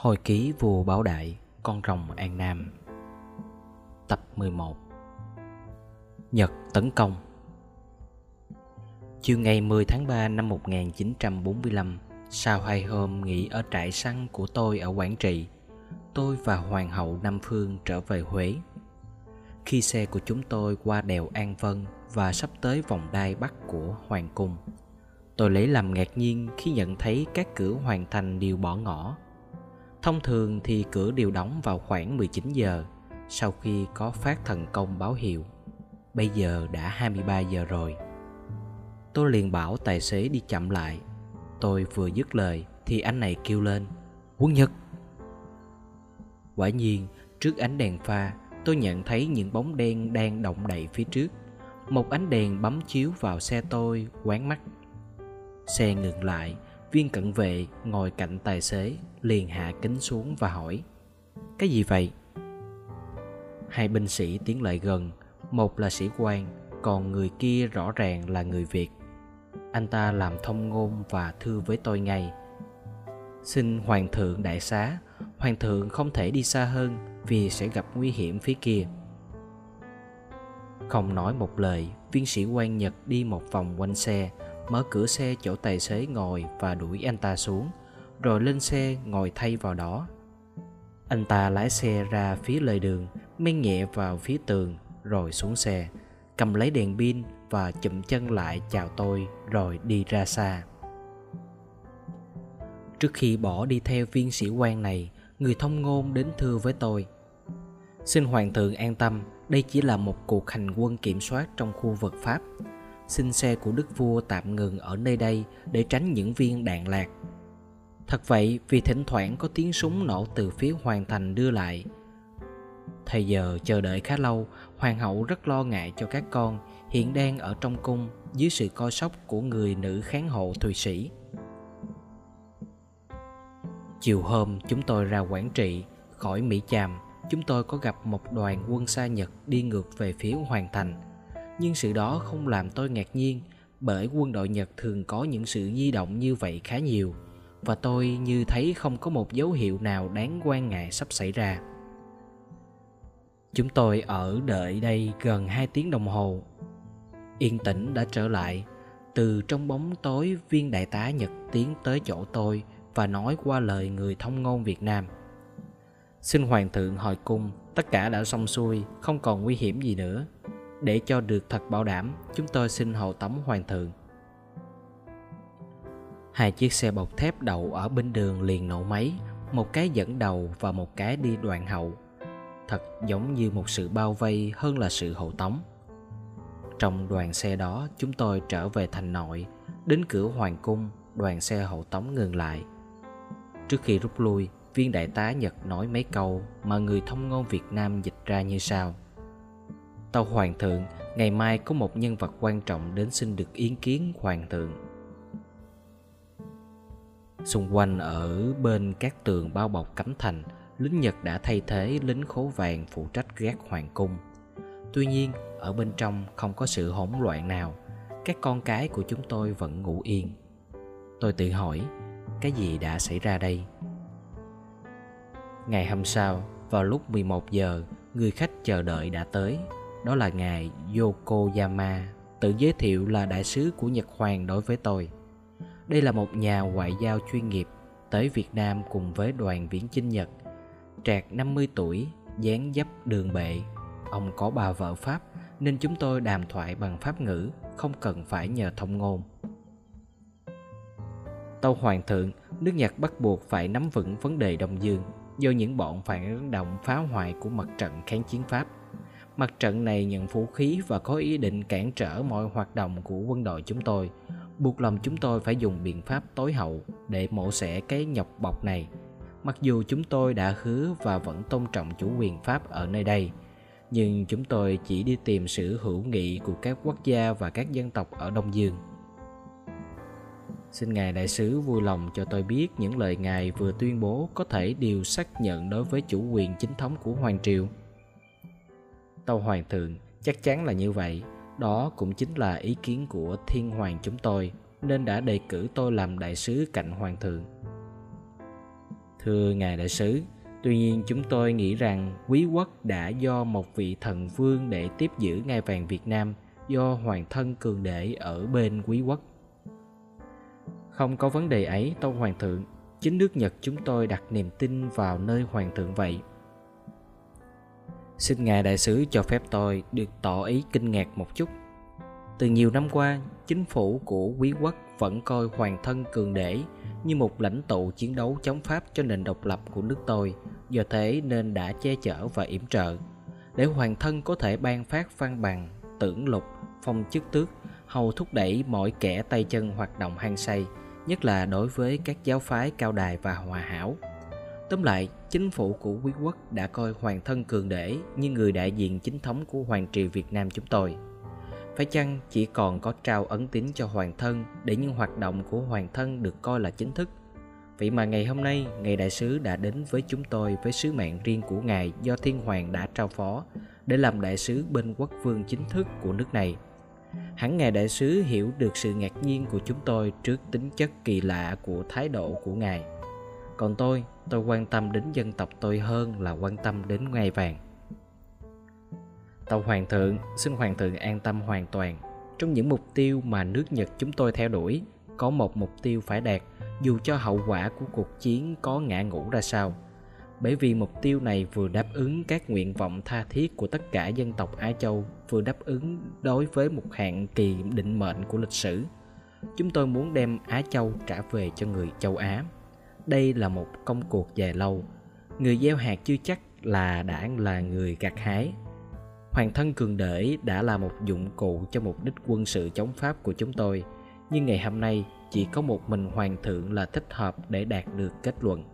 Hồi ký vua Bảo Đại, con rồng An Nam. Tập 11 Nhật tấn công. Chiều ngày 10 tháng 3 năm 1945 Sau hai hôm nghỉ ở trại săn của tôi ở Quảng Trị Tôi và Hoàng hậu Nam Phương trở về Huế. Khi xe của chúng tôi qua đèo An Vân Và sắp tới vòng đai bắc của Hoàng Cung Tôi lấy làm ngạc nhiên khi nhận thấy các cửa hoàn thành đều bỏ ngỏ. Thông thường thì cửa đều đóng vào khoảng 19 giờ sau khi có phát thần công báo hiệu. Bây giờ đã 23 giờ rồi. Tôi liền bảo tài xế đi chậm lại. Tôi vừa dứt lời thì anh này kêu lên, Quân Nhật Quả nhiên, trước ánh đèn pha, tôi nhận thấy những bóng đen đang động đậy phía trước Một ánh đèn bấm chiếu vào xe tôi quán mắt Xe ngừng lại Viên cận vệ ngồi cạnh tài xế, liền hạ kính xuống và hỏi, Cái gì vậy? Hai binh sĩ tiến lại gần, Một là sĩ quan, Còn người kia rõ ràng là người Việt. Anh ta làm thông ngôn và thưa với tôi ngay. Xin Hoàng thượng đại xá, Hoàng thượng không thể đi xa hơn Vì sẽ gặp nguy hiểm phía kia. Không nói một lời, Viên sĩ quan Nhật đi một vòng quanh xe mở cửa xe chỗ tài xế ngồi và đuổi anh ta xuống, rồi lên xe ngồi thay vào đó. Anh ta lái xe ra phía lề đường men nhẹ vào phía tường, rồi xuống xe, cầm lấy đèn pin và chụm chân lại chào tôi rồi đi ra xa. Trước khi bỏ đi theo viên sĩ quan này, người thông ngôn đến thưa với tôi. Xin hoàng thượng an tâm, đây chỉ là một cuộc hành quân kiểm soát trong khu vực pháp xin xe của đức vua tạm ngừng ở nơi đây để tránh những viên đạn lạc. Thật vậy, vì thỉnh thoảng có tiếng súng nổ từ phía hoàng thành đưa lại. Thời giờ chờ đợi khá lâu, hoàng hậu rất lo ngại cho các con hiện đang ở trong cung dưới sự coi sóc của người nữ kháng hộ thụy sĩ. Chiều hôm, chúng tôi ra quảng trị khỏi mỹ chàm. Chúng tôi có gặp một đoàn quân xa nhật đi ngược về phía hoàng thành nhưng sự đó không làm tôi ngạc nhiên bởi quân đội Nhật thường có những sự di động như vậy khá nhiều và tôi như thấy không có một dấu hiệu nào đáng quan ngại sắp xảy ra. Chúng tôi ở đợi đây gần 2 tiếng đồng hồ. Yên tĩnh đã trở lại. Từ trong bóng tối viên đại tá Nhật tiến tới chỗ tôi và nói qua lời người thông ngôn Việt Nam. Xin Hoàng thượng hỏi cung, tất cả đã xong xuôi, không còn nguy hiểm gì nữa. Để cho được thật bảo đảm, chúng tôi xin hậu tống hoàng thượng. Hai chiếc xe bọc thép đậu ở bên đường liền nổ máy, một cái dẫn đầu và một cái đi đoạn hậu. Thật giống như một sự bao vây hơn là sự hậu tống. Trong đoàn xe đó, chúng tôi trở về thành nội, đến cửa hoàng cung, đoàn xe hậu tống ngừng lại. Trước khi rút lui, viên đại tá Nhật nói mấy câu mà người thông ngôn Việt Nam dịch ra như sau. Tâu Hoàng thượng, ngày mai có một nhân vật quan trọng đến xin được yến kiến Hoàng thượng. Xung quanh ở bên các tường bao bọc cấm thành, lính Nhật đã thay thế lính khố vàng phụ trách gác hoàng cung. Tuy nhiên, ở bên trong không có sự hỗn loạn nào, các con cái của chúng tôi vẫn ngủ yên. Tôi tự hỏi, cái gì đã xảy ra đây? Ngày hôm sau, vào lúc 11 giờ, người khách chờ đợi đã tới đó là ngài Yokoyama tự giới thiệu là đại sứ của Nhật Hoàng đối với tôi. Đây là một nhà ngoại giao chuyên nghiệp tới Việt Nam cùng với đoàn viễn chinh Nhật. Trạc 50 tuổi, dáng dấp đường bệ. Ông có bà vợ Pháp nên chúng tôi đàm thoại bằng Pháp ngữ, không cần phải nhờ thông ngôn. Tâu Hoàng thượng, nước Nhật bắt buộc phải nắm vững vấn đề Đông Dương do những bọn phản động phá hoại của mặt trận kháng chiến Pháp Mặt trận này nhận vũ khí và có ý định cản trở mọi hoạt động của quân đội chúng tôi, buộc lòng chúng tôi phải dùng biện pháp tối hậu để mổ xẻ cái nhọc bọc này. Mặc dù chúng tôi đã hứa và vẫn tôn trọng chủ quyền Pháp ở nơi đây, nhưng chúng tôi chỉ đi tìm sự hữu nghị của các quốc gia và các dân tộc ở Đông Dương. Xin Ngài Đại sứ vui lòng cho tôi biết những lời Ngài vừa tuyên bố có thể điều xác nhận đối với chủ quyền chính thống của Hoàng Triều. Tâu Hoàng thượng chắc chắn là như vậy Đó cũng chính là ý kiến của thiên hoàng chúng tôi Nên đã đề cử tôi làm đại sứ cạnh hoàng thượng Thưa Ngài Đại sứ, tuy nhiên chúng tôi nghĩ rằng quý quốc đã do một vị thần vương để tiếp giữ ngai vàng Việt Nam do hoàng thân cường để ở bên quý quốc. Không có vấn đề ấy, Tâu Hoàng thượng, chính nước Nhật chúng tôi đặt niềm tin vào nơi Hoàng thượng vậy. Xin Ngài Đại sứ cho phép tôi được tỏ ý kinh ngạc một chút. Từ nhiều năm qua, chính phủ của quý quốc vẫn coi hoàng thân cường để như một lãnh tụ chiến đấu chống Pháp cho nền độc lập của nước tôi, do thế nên đã che chở và yểm trợ, để hoàng thân có thể ban phát văn bằng, tưởng lục, phong chức tước, hầu thúc đẩy mọi kẻ tay chân hoạt động hăng say, nhất là đối với các giáo phái cao đài và hòa hảo. Tóm lại, chính phủ của quý quốc đã coi hoàng thân cường để như người đại diện chính thống của hoàng triều Việt Nam chúng tôi. Phải chăng chỉ còn có trao ấn tín cho hoàng thân để những hoạt động của hoàng thân được coi là chính thức? Vậy mà ngày hôm nay, Ngài Đại sứ đã đến với chúng tôi với sứ mạng riêng của Ngài do Thiên Hoàng đã trao phó để làm đại sứ bên quốc vương chính thức của nước này. Hẳn Ngài Đại sứ hiểu được sự ngạc nhiên của chúng tôi trước tính chất kỳ lạ của thái độ của Ngài. Còn tôi, tôi quan tâm đến dân tộc tôi hơn là quan tâm đến ngai vàng. Tàu Hoàng thượng, xin Hoàng thượng an tâm hoàn toàn. Trong những mục tiêu mà nước Nhật chúng tôi theo đuổi, có một mục tiêu phải đạt dù cho hậu quả của cuộc chiến có ngã ngũ ra sao. Bởi vì mục tiêu này vừa đáp ứng các nguyện vọng tha thiết của tất cả dân tộc Á Châu, vừa đáp ứng đối với một hạn kỳ định mệnh của lịch sử. Chúng tôi muốn đem Á Châu trả về cho người châu Á. Đây là một công cuộc dài lâu. Người gieo hạt chưa chắc là đã là người gặt hái Hoàng thân cường để đã là một dụng cụ cho mục đích quân sự chống Pháp của chúng tôi, nhưng ngày hôm nay chỉ có một mình Hoàng thượng là thích hợp để đạt được kết luận.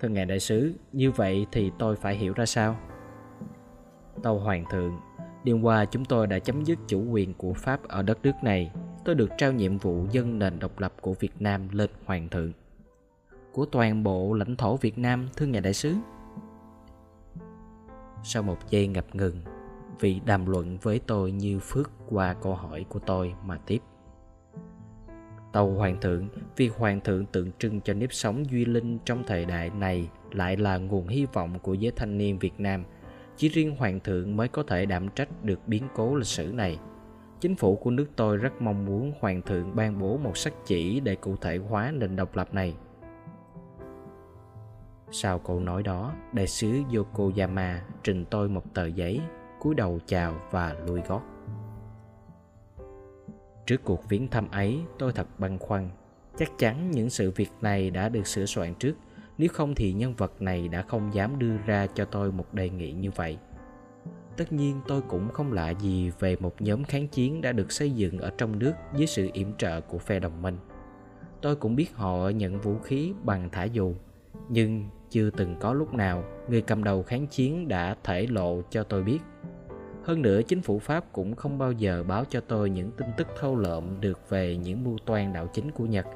Thưa Ngài Đại sứ, như vậy thì tôi phải hiểu ra sao? Tâu Hoàng thượng, đêm qua chúng tôi đã chấm dứt chủ quyền của Pháp ở đất nước này. Tôi được trao nhiệm vụ dân nền độc lập của Việt Nam lên Hoàng thượng. Của toàn bộ lãnh thổ Việt Nam, thưa Ngài Đại sứ. Sau một giây ngập ngừng, vị đàm luận với tôi như phước qua câu hỏi của tôi mà tiếp. Tàu Hoàng thượng, vì Hoàng thượng tượng trưng cho nếp sống duy linh trong thời đại này lại là nguồn hy vọng của giới thanh niên Việt Nam. Chỉ riêng Hoàng thượng mới có thể đảm trách được biến cố lịch sử này. Chính phủ của nước tôi rất mong muốn Hoàng thượng ban bố một sắc chỉ để cụ thể hóa nền độc lập này. Sau câu nói đó, đại sứ Yokoyama trình tôi một tờ giấy, cúi đầu chào và lui gót. Trước cuộc viếng thăm ấy, tôi thật băn khoăn. Chắc chắn những sự việc này đã được sửa soạn trước, nếu không thì nhân vật này đã không dám đưa ra cho tôi một đề nghị như vậy. Tất nhiên tôi cũng không lạ gì về một nhóm kháng chiến đã được xây dựng ở trong nước dưới sự yểm trợ của phe đồng minh. Tôi cũng biết họ nhận vũ khí bằng thả dù, nhưng chưa từng có lúc nào người cầm đầu kháng chiến đã thể lộ cho tôi biết. Hơn nữa chính phủ pháp cũng không bao giờ báo cho tôi những tin tức thâu lợm được về những mưu toan đạo chính của nhật.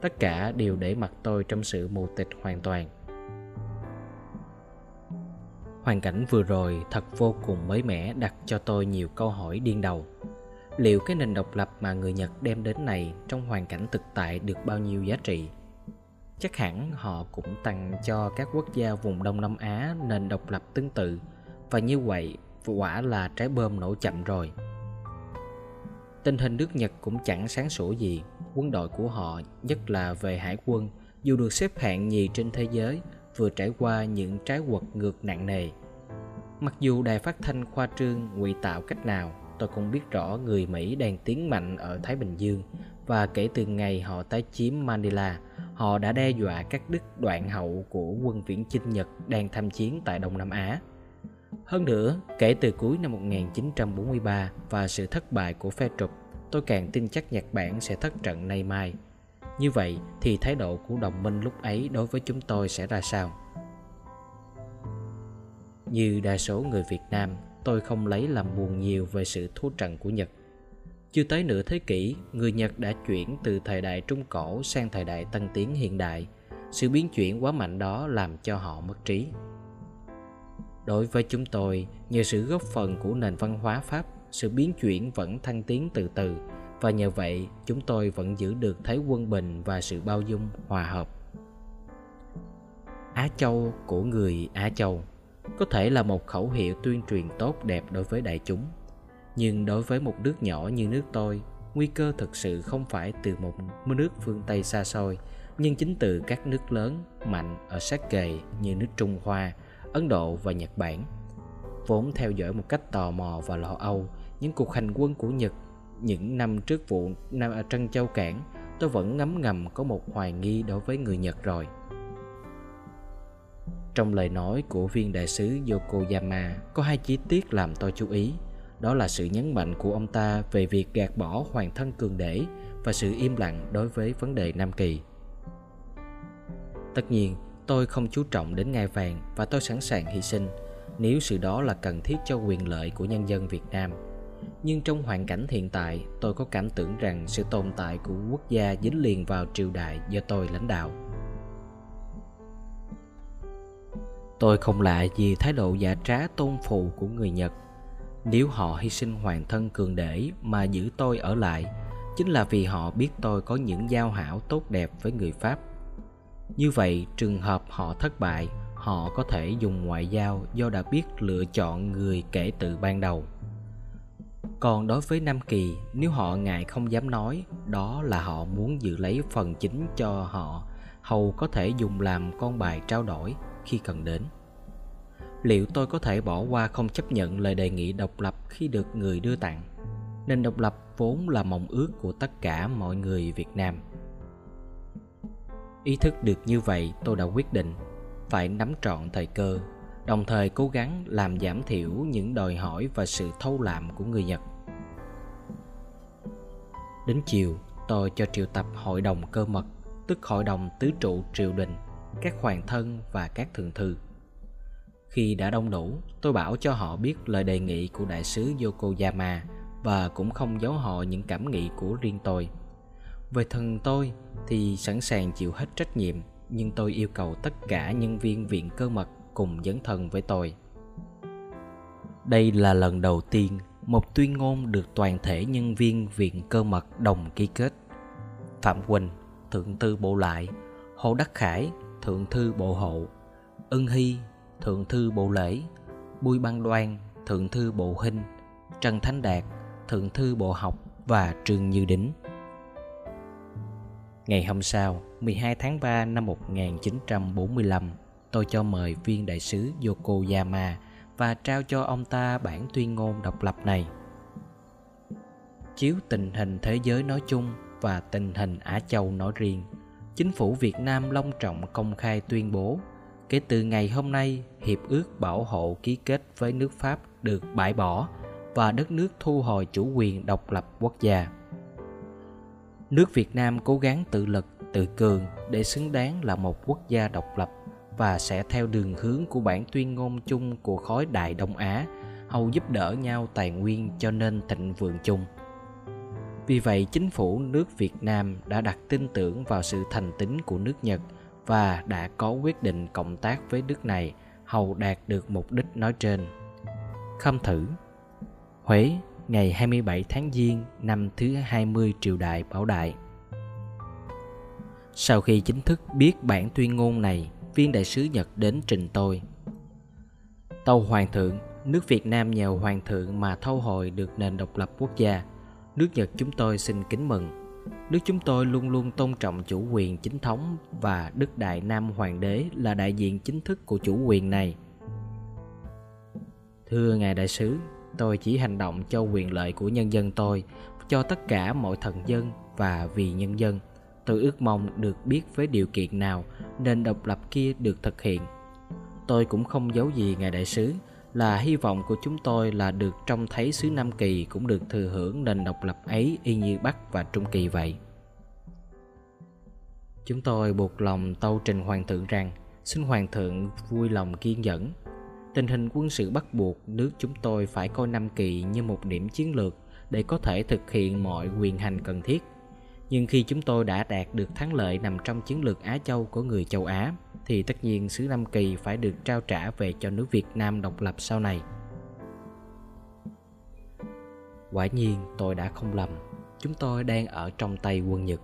Tất cả đều để mặc tôi trong sự mù tịch hoàn toàn hoàn cảnh vừa rồi thật vô cùng mới mẻ đặt cho tôi nhiều câu hỏi điên đầu liệu cái nền độc lập mà người nhật đem đến này trong hoàn cảnh thực tại được bao nhiêu giá trị chắc hẳn họ cũng tặng cho các quốc gia vùng Đông Nam Á nền độc lập tương tự và như vậy quả là trái bơm nổ chậm rồi. Tình hình nước Nhật cũng chẳng sáng sủa gì, quân đội của họ, nhất là về hải quân, dù được xếp hạng nhì trên thế giới, vừa trải qua những trái quật ngược nặng nề. Mặc dù đài phát thanh khoa trương ngụy tạo cách nào, tôi cũng biết rõ người Mỹ đang tiến mạnh ở Thái Bình Dương và kể từ ngày họ tái chiếm Manila, họ đã đe dọa các đức đoạn hậu của quân viễn chinh Nhật đang tham chiến tại Đông Nam Á. Hơn nữa, kể từ cuối năm 1943 và sự thất bại của phe trục, tôi càng tin chắc Nhật Bản sẽ thất trận nay mai. Như vậy thì thái độ của đồng minh lúc ấy đối với chúng tôi sẽ ra sao? Như đa số người Việt Nam, tôi không lấy làm buồn nhiều về sự thua trận của Nhật chưa tới nửa thế kỷ, người Nhật đã chuyển từ thời đại Trung Cổ sang thời đại tân tiến hiện đại. Sự biến chuyển quá mạnh đó làm cho họ mất trí. Đối với chúng tôi, nhờ sự góp phần của nền văn hóa Pháp, sự biến chuyển vẫn thăng tiến từ từ và nhờ vậy chúng tôi vẫn giữ được thế quân bình và sự bao dung, hòa hợp. Á Châu của người Á Châu có thể là một khẩu hiệu tuyên truyền tốt đẹp đối với đại chúng. Nhưng đối với một nước nhỏ như nước tôi, nguy cơ thực sự không phải từ một nước phương Tây xa xôi, nhưng chính từ các nước lớn, mạnh ở sát kề như nước Trung Hoa, Ấn Độ và Nhật Bản. Vốn theo dõi một cách tò mò và lo âu những cuộc hành quân của Nhật những năm trước vụ năm ở Trân Châu Cảng, tôi vẫn ngấm ngầm có một hoài nghi đối với người Nhật rồi. Trong lời nói của viên đại sứ Yokoyama có hai chi tiết làm tôi chú ý. Đó là sự nhấn mạnh của ông ta về việc gạt bỏ hoàng thân cường đế và sự im lặng đối với vấn đề Nam Kỳ. Tất nhiên, tôi không chú trọng đến ngai vàng và tôi sẵn sàng hy sinh nếu sự đó là cần thiết cho quyền lợi của nhân dân Việt Nam. Nhưng trong hoàn cảnh hiện tại, tôi có cảm tưởng rằng sự tồn tại của quốc gia dính liền vào triều đại do tôi lãnh đạo. Tôi không lạ gì thái độ giả trá tôn phù của người Nhật. Nếu họ hy sinh hoàng thân cường để mà giữ tôi ở lại, chính là vì họ biết tôi có những giao hảo tốt đẹp với người Pháp. Như vậy, trường hợp họ thất bại, họ có thể dùng ngoại giao do đã biết lựa chọn người kể từ ban đầu. Còn đối với Nam Kỳ, nếu họ ngại không dám nói, đó là họ muốn giữ lấy phần chính cho họ, hầu có thể dùng làm con bài trao đổi khi cần đến. Liệu tôi có thể bỏ qua không chấp nhận lời đề nghị độc lập khi được người đưa tặng? Nền độc lập vốn là mong ước của tất cả mọi người việt nam. Ý thức được như vậy tôi đã quyết định phải nắm trọn thời cơ đồng thời cố gắng làm giảm thiểu những đòi hỏi và sự thâu lạm của người nhật đến chiều tôi cho triệu tập hội đồng cơ mật tức hội đồng tứ trụ triều đình các hoàng thân và các thượng thư. Khi đã đông đủ, tôi bảo cho họ biết lời đề nghị của đại sứ Yokoyama và cũng không giấu họ những cảm nghĩ của riêng tôi. Về thần tôi thì sẵn sàng chịu hết trách nhiệm, nhưng tôi yêu cầu tất cả nhân viên viện cơ mật cùng dấn thân với tôi. Đây là lần đầu tiên một tuyên ngôn được toàn thể nhân viên viện cơ mật đồng ký kết. Phạm Quỳnh, Thượng thư Bộ Lại, Hồ Đắc Khải, Thượng thư Bộ Hộ Ân Hy, Thượng thư Bộ Lễ. Bùi Băng Đoan, Thượng thư Bộ Hinh Trần Thánh Đạt, Thượng thư Bộ Học và Trương Như Đính. Ngày hôm sau, 12 tháng 3 năm 1945, tôi cho mời viên đại sứ Yokoyama và trao cho ông ta bản tuyên ngôn độc lập này. Chiếu tình hình thế giới nói chung và tình hình Á Châu nói riêng, chính phủ Việt Nam long trọng công khai tuyên bố kể từ ngày hôm nay hiệp ước bảo hộ ký kết với nước Pháp được bãi bỏ và đất nước thu hồi chủ quyền độc lập quốc gia. Nước Việt Nam cố gắng tự lực, tự cường để xứng đáng là một quốc gia độc lập và sẽ theo đường hướng của bản tuyên ngôn chung của khối Đại Đông Á, hầu giúp đỡ nhau tài nguyên cho nên thịnh vượng chung. Vì vậy, chính phủ nước Việt Nam đã đặt tin tưởng vào sự thành tín của nước Nhật và đã có quyết định cộng tác với nước này hầu đạt được mục đích nói trên. Khâm thử Huế, ngày 27 tháng Giêng năm thứ 20 triều đại Bảo Đại. Sau khi chính thức biết bản tuyên ngôn này, viên đại sứ Nhật đến trình tôi. Tâu Hoàng thượng, nước Việt Nam nhờ Hoàng thượng mà thâu hồi được nền độc lập quốc gia – Nước Nhật chúng tôi xin kính mừng. Nước chúng tôi luôn luôn tôn trọng chủ quyền chính thống và Đức Đại Nam Hoàng đế là đại diện chính thức của chủ quyền này. Thưa Ngài Đại sứ, tôi chỉ hành động cho quyền lợi của nhân dân tôi, cho tất cả mọi thần dân và vì nhân dân. Tôi ước mong được biết với điều kiện nào nền độc lập kia được thực hiện. Tôi cũng không giấu gì Ngài Đại sứ, là hy vọng của chúng tôi là được trông thấy xứ Nam Kỳ cũng được thừa hưởng nền độc lập ấy y như Bắc và Trung Kỳ vậy. Chúng tôi buộc lòng tâu trình Hoàng thượng rằng xin Hoàng thượng vui lòng kiên nhẫn. Tình hình quân sự bắt buộc nước chúng tôi phải coi Nam Kỳ như một điểm chiến lược để có thể thực hiện mọi quyền hành cần thiết. Nhưng khi chúng tôi đã đạt được thắng lợi nằm trong chiến lược Á Châu của người châu Á thì tất nhiên xứ Nam Kỳ phải được trao trả về cho nước Việt Nam độc lập sau này. Quả nhiên tôi đã không lầm, chúng tôi đang ở trong tay quân Nhật.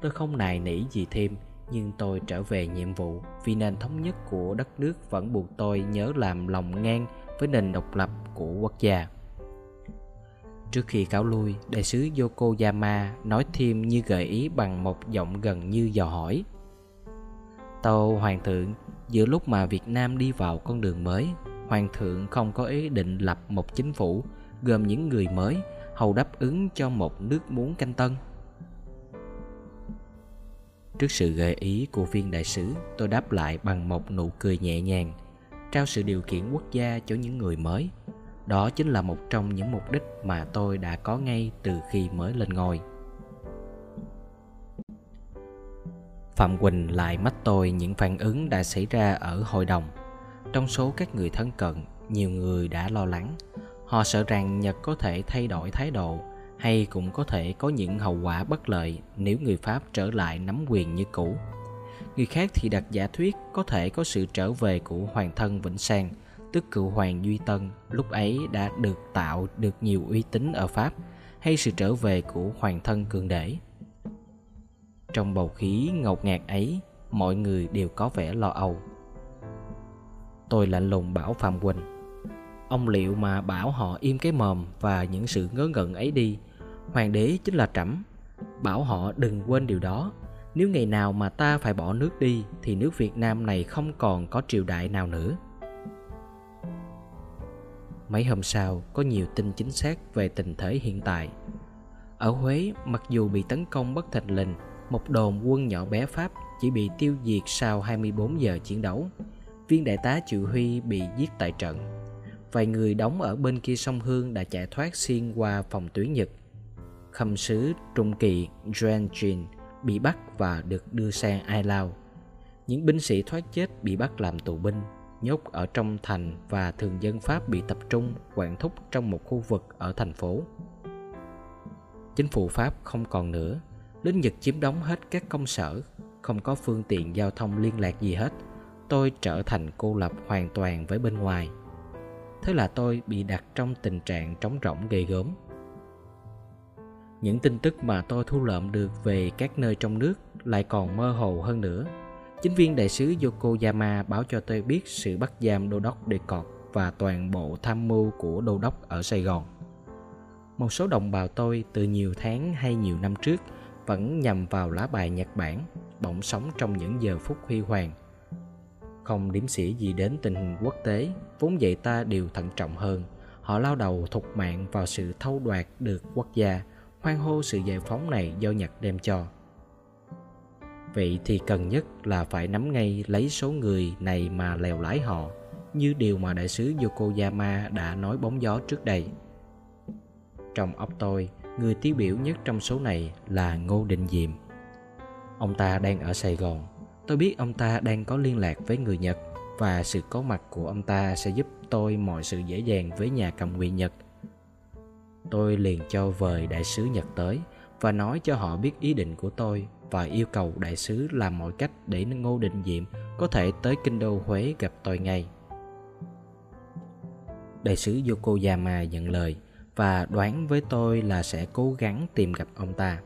Tôi không nài nỉ gì thêm, nhưng tôi trở về nhiệm vụ vì nền thống nhất của đất nước vẫn buộc tôi nhớ làm lòng ngang với nền độc lập của quốc gia. Trước khi cáo lui, đại sứ Yokoyama nói thêm như gợi ý bằng một giọng gần như dò hỏi. Tâu Hoàng thượng, giữa lúc mà Việt Nam đi vào con đường mới, Hoàng thượng không có ý định lập một chính phủ gồm những người mới hầu đáp ứng cho một nước muốn canh tân. Trước sự gợi ý của viên đại sứ, tôi đáp lại bằng một nụ cười nhẹ nhàng, trao sự điều kiện quốc gia cho những người mới. Đó chính là một trong những mục đích mà tôi đã có ngay từ khi mới lên ngôi. Phạm Quỳnh lại mách tôi những phản ứng đã xảy ra ở hội đồng. Trong số các người thân cận, nhiều người đã lo lắng. Họ sợ rằng Nhật có thể thay đổi thái độ hay cũng có thể có những hậu quả bất lợi nếu người Pháp trở lại nắm quyền như cũ. Người khác thì đặt giả thuyết có thể có sự trở về của hoàng thân Vĩnh Sang, tức cựu hoàng Duy Tân lúc ấy đã được tạo được nhiều uy tín ở Pháp, hay sự trở về của hoàng thân Cường Đế. Trong bầu khí ngột ngạt ấy, mọi người đều có vẻ lo âu. Tôi lạnh lùng bảo Phạm Quỳnh Ông liệu mà bảo họ im cái mồm và những sự ngớ ngẩn ấy đi Hoàng đế chính là trẫm Bảo họ đừng quên điều đó Nếu ngày nào mà ta phải bỏ nước đi Thì nước Việt Nam này không còn có triều đại nào nữa Mấy hôm sau có nhiều tin chính xác về tình thế hiện tại. Ở Huế mặc dù bị tấn công bất thình lình Một đồn quân nhỏ bé Pháp chỉ bị tiêu diệt sau 24 giờ chiến đấu. Viên đại tá Triệu Huy bị giết tại trận. Vài người đóng ở bên kia sông Hương đã chạy thoát xuyên qua phòng tuyến Nhật. Khâm sứ Trung Kỳ Juan Jin bị bắt và được đưa sang Ai Lao. Những binh sĩ thoát chết bị bắt làm tù binh, nhốt ở trong thành và thường dân Pháp bị tập trung quản thúc trong một khu vực ở thành phố. Chính phủ Pháp không còn nữa, lính Nhật chiếm đóng hết các công sở, không có phương tiện giao thông liên lạc gì hết. Tôi trở thành cô lập hoàn toàn với bên ngoài. Thế là tôi bị đặt trong tình trạng trống rỗng ghê gớm. Những tin tức mà tôi thu lượm được về các nơi trong nước lại còn mơ hồ hơn nữa. Chính viên đại sứ Yokoyama báo cho tôi biết sự bắt giam đô đốc Đề Cọt và toàn bộ tham mưu của đô đốc ở Sài Gòn. Một số đồng bào tôi từ nhiều tháng hay nhiều năm trước vẫn nhằm vào lá bài Nhật Bản, bỗng sống trong những giờ phút huy hoàng. Không điểm xỉa gì đến tình hình quốc tế, vốn dạy ta đều thận trọng hơn. Họ lao đầu thục mạng vào sự thâu đoạt được quốc gia, hoan hô sự giải phóng này do Nhật đem cho. Vậy thì cần nhất là phải nắm ngay lấy số người này mà lèo lái họ, như điều mà đại sứ Yokoyama đã nói bóng gió trước đây. Trong óc tôi, người tiêu biểu nhất trong số này là Ngô Định Diệm. Ông ta đang ở Sài Gòn. Tôi biết ông ta đang có liên lạc với người Nhật và sự có mặt của ông ta sẽ giúp tôi mọi sự dễ dàng với nhà cầm quyền Nhật Tôi liền cho vời đại sứ Nhật tới và nói cho họ biết ý định của tôi và yêu cầu đại sứ làm mọi cách để Ngô Định Diệm có thể tới kinh đô Huế gặp tôi ngay. Đại sứ Yokoyama nhận lời và đoán với tôi là sẽ cố gắng tìm gặp ông ta.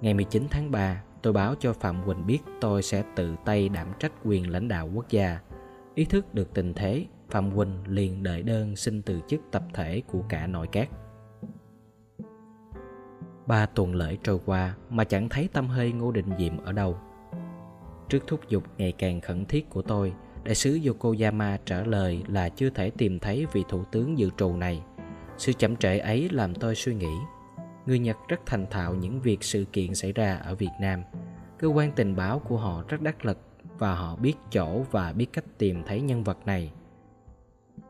Ngày 19 tháng 3, tôi báo cho Phạm Quỳnh biết tôi sẽ tự tay đảm trách quyền lãnh đạo quốc gia. Ý thức được tình thế, Phạm Quỳnh liền đợi đơn xin từ chức tập thể của cả nội các. Ba tuần lễ trôi qua mà chẳng thấy tâm hơi Ngô Định Diệm ở đâu. Trước thúc giục ngày càng khẩn thiết của tôi, đại sứ Yokoyama trả lời là chưa thể tìm thấy vị thủ tướng dự trù này. Sự chậm trễ ấy làm tôi suy nghĩ. Người Nhật rất thành thạo những việc sự kiện xảy ra ở Việt Nam. Cơ quan tình báo của họ rất đắc lực và họ biết chỗ và biết cách tìm thấy nhân vật này.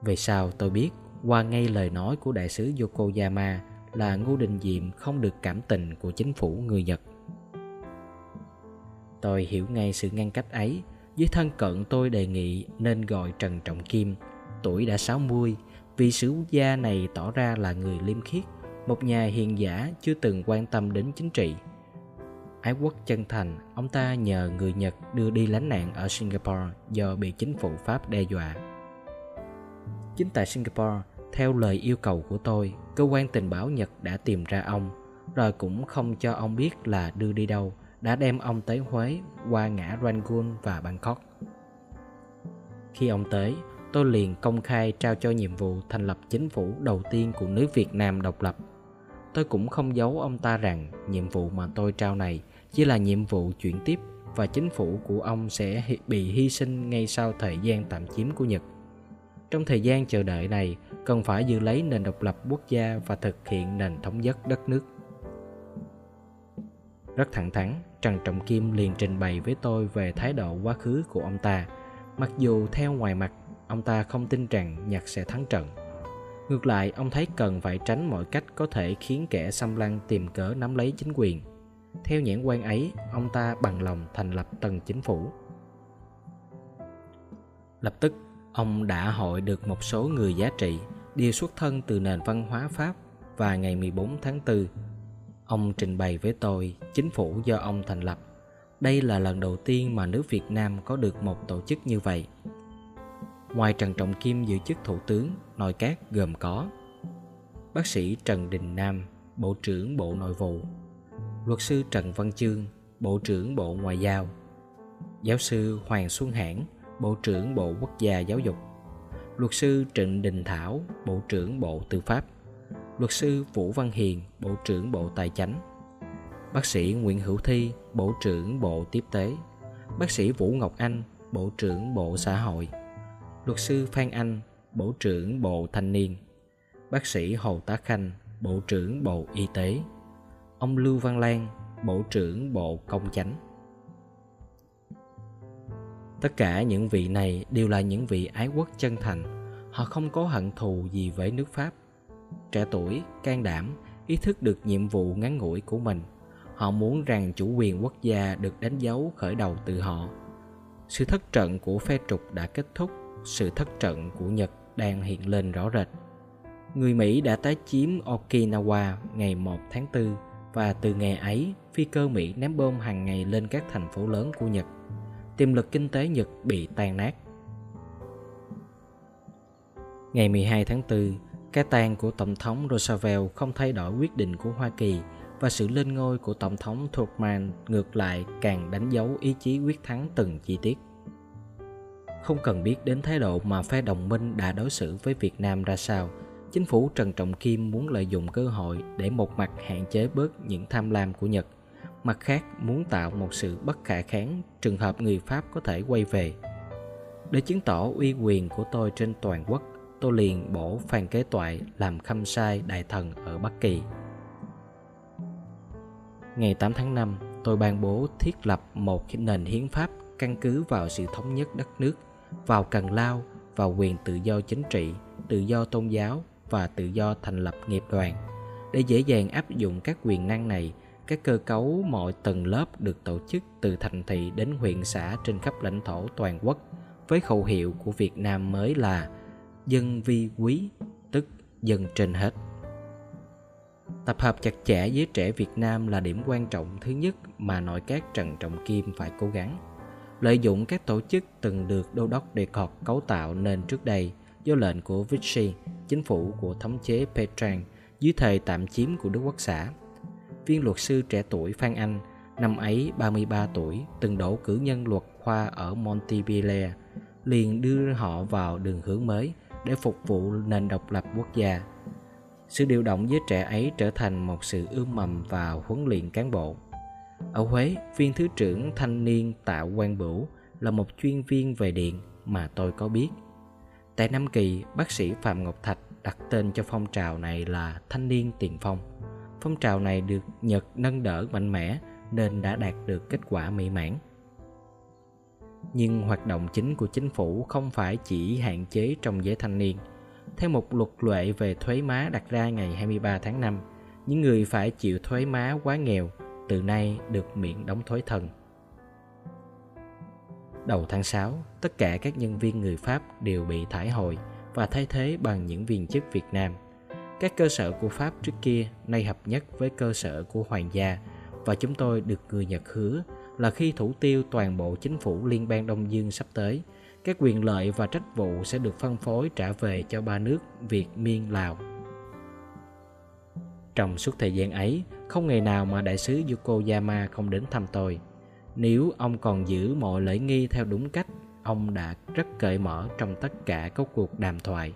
Về sau tôi biết qua ngay lời nói của đại sứ Yokoyama là Ngô Đình Diệm không được cảm tình của chính phủ người Nhật. Tôi hiểu ngay sự ngăn cách ấy, với thân cận tôi đề nghị nên gọi Trần Trọng Kim, tuổi đã 60, vì sứ gia này tỏ ra là người liêm khiết, một nhà hiền giả chưa từng quan tâm đến chính trị. Ái quốc chân thành, ông ta nhờ người Nhật đưa đi lánh nạn ở Singapore do bị chính phủ Pháp đe dọa. Chính tại Singapore, theo lời yêu cầu của tôi, cơ quan tình báo Nhật đã tìm ra ông, rồi cũng không cho ông biết là đưa đi đâu, đã đem ông tới Huế qua ngã Rangoon và Bangkok. Khi ông tới, tôi liền công khai trao cho nhiệm vụ thành lập chính phủ đầu tiên của nước Việt Nam độc lập. Tôi cũng không giấu ông ta rằng nhiệm vụ mà tôi trao này chỉ là nhiệm vụ chuyển tiếp và chính phủ của ông sẽ bị hy sinh ngay sau thời gian tạm chiếm của Nhật. Trong thời gian chờ đợi này, cần phải giữ lấy nền độc lập quốc gia và thực hiện nền thống nhất đất nước. Rất thẳng thắn, Trần Trọng Kim liền trình bày với tôi về thái độ quá khứ của ông ta. Mặc dù theo ngoài mặt, ông ta không tin rằng Nhật sẽ thắng trận. Ngược lại, ông thấy cần phải tránh mọi cách có thể khiến kẻ xâm lăng tìm cớ nắm lấy chính quyền. Theo nhãn quan ấy, ông ta bằng lòng thành lập tầng chính phủ. Lập tức, ông đã hội được một số người giá trị, đều xuất thân từ nền văn hóa Pháp và ngày 14 tháng 4 Ông trình bày với tôi chính phủ do ông thành lập. Đây là lần đầu tiên mà nước Việt Nam có được một tổ chức như vậy. Ngoài Trần Trọng Kim giữ chức thủ tướng, nội các gồm có Bác sĩ Trần Đình Nam, Bộ trưởng Bộ Nội vụ Luật sư Trần Văn Chương, Bộ trưởng Bộ Ngoại giao Giáo sư Hoàng Xuân Hãn, Bộ trưởng Bộ Quốc gia Giáo dục. Luật sư Trịnh Đình Thảo, Bộ trưởng Bộ Tư pháp. Luật sư Vũ Văn Hiền, Bộ trưởng Bộ Tài chánh. Bác sĩ Nguyễn Hữu Thi, Bộ trưởng Bộ Tiếp tế. Bác sĩ Vũ Ngọc Anh, Bộ trưởng Bộ Xã hội. Luật sư Phan Anh, Bộ trưởng Bộ Thanh niên. Bác sĩ Hồ Tá Khanh, Bộ trưởng Bộ Y tế. Ông Lưu Văn Lan, Bộ trưởng Bộ Công chánh. Tất cả những vị này đều là những vị ái quốc chân thành Họ không có hận thù gì với nước Pháp trẻ tuổi, can đảm, ý thức được nhiệm vụ ngắn ngủi của mình. Họ muốn rằng chủ quyền quốc gia được đánh dấu khởi đầu từ họ. Sự thất trận của phe trục đã kết thúc, sự thất trận của Nhật đang hiện lên rõ rệt. Người Mỹ đã tái chiếm Okinawa ngày 1 tháng 4 và từ ngày ấy, phi cơ Mỹ ném bom hàng ngày lên các thành phố lớn của Nhật. Tiềm lực kinh tế Nhật bị tan nát. Ngày 12 tháng 4, cái tang của Tổng thống Roosevelt không thay đổi quyết định của Hoa Kỳ và sự lên ngôi của Tổng thống Truman ngược lại càng đánh dấu ý chí quyết thắng từng chi tiết. Không cần biết đến thái độ mà phe đồng minh đã đối xử với Việt Nam ra sao, chính phủ Trần Trọng Kim muốn lợi dụng cơ hội để một mặt hạn chế bớt những tham lam của Nhật, mặt khác muốn tạo một sự bất khả kháng trường hợp người Pháp có thể quay về. Để chứng tỏ uy quyền của tôi trên toàn quốc, tôi liền bổ Phan Kế Toại làm khâm sai đại thần ở Bắc Kỳ. Ngày 8 tháng 5, tôi ban bố thiết lập một nền hiến pháp căn cứ vào sự thống nhất đất nước, vào cần lao, vào quyền tự do chính trị, tự do tôn giáo và tự do thành lập nghiệp đoàn. Để dễ dàng áp dụng các quyền năng này, các cơ cấu mọi tầng lớp được tổ chức từ thành thị đến huyện xã trên khắp lãnh thổ toàn quốc với khẩu hiệu của Việt Nam mới là dân vi quý tức dân trên hết tập hợp chặt chẽ với trẻ việt nam là điểm quan trọng thứ nhất mà nội các trần trọng kim phải cố gắng lợi dụng các tổ chức từng được đô đốc đề cọt cấu tạo nên trước đây do lệnh của Vichy, chính phủ của thống chế Petrang dưới thời tạm chiếm của Đức Quốc xã. Viên luật sư trẻ tuổi Phan Anh, năm ấy 33 tuổi, từng đổ cử nhân luật khoa ở Montpellier, liền đưa họ vào đường hướng mới để phục vụ nền độc lập quốc gia. Sự điều động với trẻ ấy trở thành một sự ươm mầm và huấn luyện cán bộ. Ở Huế, viên thứ trưởng thanh niên Tạ Quang Bửu là một chuyên viên về điện mà tôi có biết. Tại Nam Kỳ, bác sĩ Phạm Ngọc Thạch đặt tên cho phong trào này là Thanh niên tiền phong. Phong trào này được Nhật nâng đỡ mạnh mẽ nên đã đạt được kết quả mỹ mãn nhưng hoạt động chính của chính phủ không phải chỉ hạn chế trong giới thanh niên. Theo một luật lệ về thuế má đặt ra ngày 23 tháng 5, những người phải chịu thuế má quá nghèo từ nay được miễn đóng thuế thần. Đầu tháng 6, tất cả các nhân viên người Pháp đều bị thải hồi và thay thế bằng những viên chức Việt Nam. Các cơ sở của Pháp trước kia nay hợp nhất với cơ sở của Hoàng gia và chúng tôi được người Nhật hứa là khi thủ tiêu toàn bộ chính phủ liên bang Đông Dương sắp tới, các quyền lợi và trách vụ sẽ được phân phối trả về cho ba nước Việt, Miên, Lào. Trong suốt thời gian ấy, Không ngày nào mà đại sứ Yokoyama không đến thăm tôi. Nếu ông còn giữ mọi lễ nghi theo đúng cách, ông đã rất cởi mở trong tất cả các cuộc đàm thoại.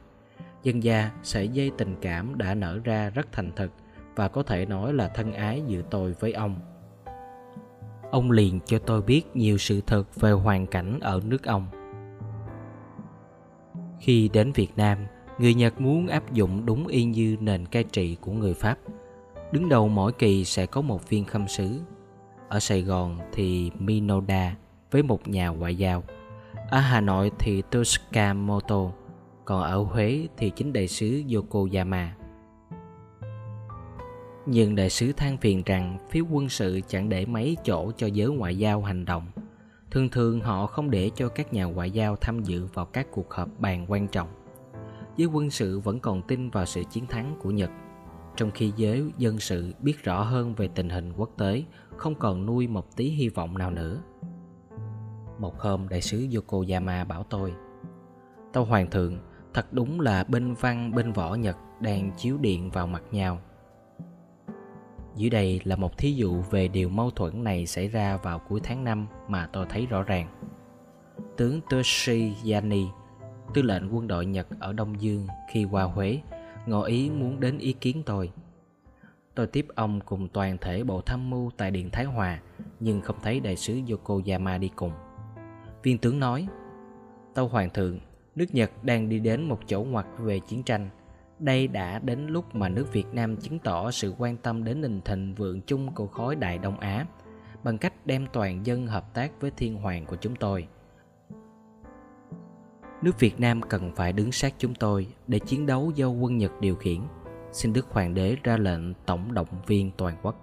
Dân gia, sợi dây tình cảm đã nở ra rất thành thực và có thể nói là thân ái giữa tôi với ông. Ông liền cho tôi biết nhiều sự thật về hoàn cảnh ở nước ông. Khi đến Việt Nam, người Nhật muốn áp dụng đúng y như nền cai trị của người Pháp. Đứng đầu mỗi kỳ sẽ có một viên khâm sứ. Ở Sài Gòn thì Minoda với một nhà ngoại giao. Ở Hà Nội thì Toshikamoto, còn ở Huế thì chính đại sứ Yokoyama. Nhưng đại sứ than phiền rằng phía quân sự chẳng để mấy chỗ cho giới ngoại giao hành động. Thường thường họ không để cho các nhà ngoại giao tham dự vào các cuộc họp bàn quan trọng. Giới quân sự vẫn còn tin vào sự chiến thắng của Nhật, trong khi giới dân sự biết rõ hơn về tình hình quốc tế, không còn nuôi một tí hy vọng nào nữa. Một hôm đại sứ Yokoyama bảo tôi Tâu Hoàng thượng, thật đúng là bên văn bên võ Nhật đang chiếu điện vào mặt nhau dưới đây là một thí dụ về điều mâu thuẫn này xảy ra vào cuối tháng 5 mà tôi thấy rõ ràng. Tướng Toshi Yani, tư lệnh quân đội Nhật ở Đông Dương khi qua Huế, ngỏ ý muốn đến ý kiến tôi. Tôi tiếp ông cùng toàn thể bộ tham mưu tại Điện Thái Hòa, nhưng không thấy đại sứ Yokoyama đi cùng. Viên tướng nói, Tâu Hoàng thượng, nước Nhật đang đi đến một chỗ ngoặt về chiến tranh – đây đã đến lúc mà nước Việt Nam chứng tỏ sự quan tâm đến nền thịnh vượng chung của khối Đại Đông Á bằng cách đem toàn dân hợp tác với thiên hoàng của chúng tôi. Nước Việt Nam cần phải đứng sát chúng tôi để chiến đấu do quân Nhật điều khiển. Xin Đức Hoàng đế ra lệnh tổng động viên toàn quốc.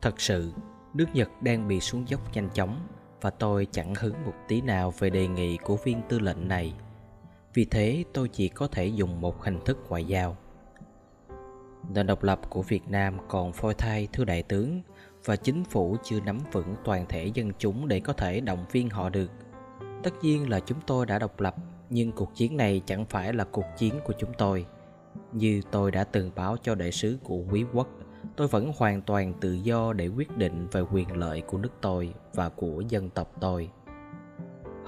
Thật sự, nước Nhật đang bị xuống dốc nhanh chóng và tôi chẳng hứng một tí nào về đề nghị của viên tư lệnh này. Vì thế tôi chỉ có thể dùng một hình thức ngoại giao. Nền độc lập của việt nam còn phôi thai thưa đại tướng, và chính phủ chưa nắm vững toàn thể dân chúng để có thể động viên họ được. Tất nhiên là chúng tôi đã độc lập, nhưng cuộc chiến này chẳng phải là cuộc chiến của chúng tôi, như tôi đã từng báo cho đại sứ của quý quốc tôi vẫn hoàn toàn tự do để quyết định về quyền lợi của nước tôi và của dân tộc tôi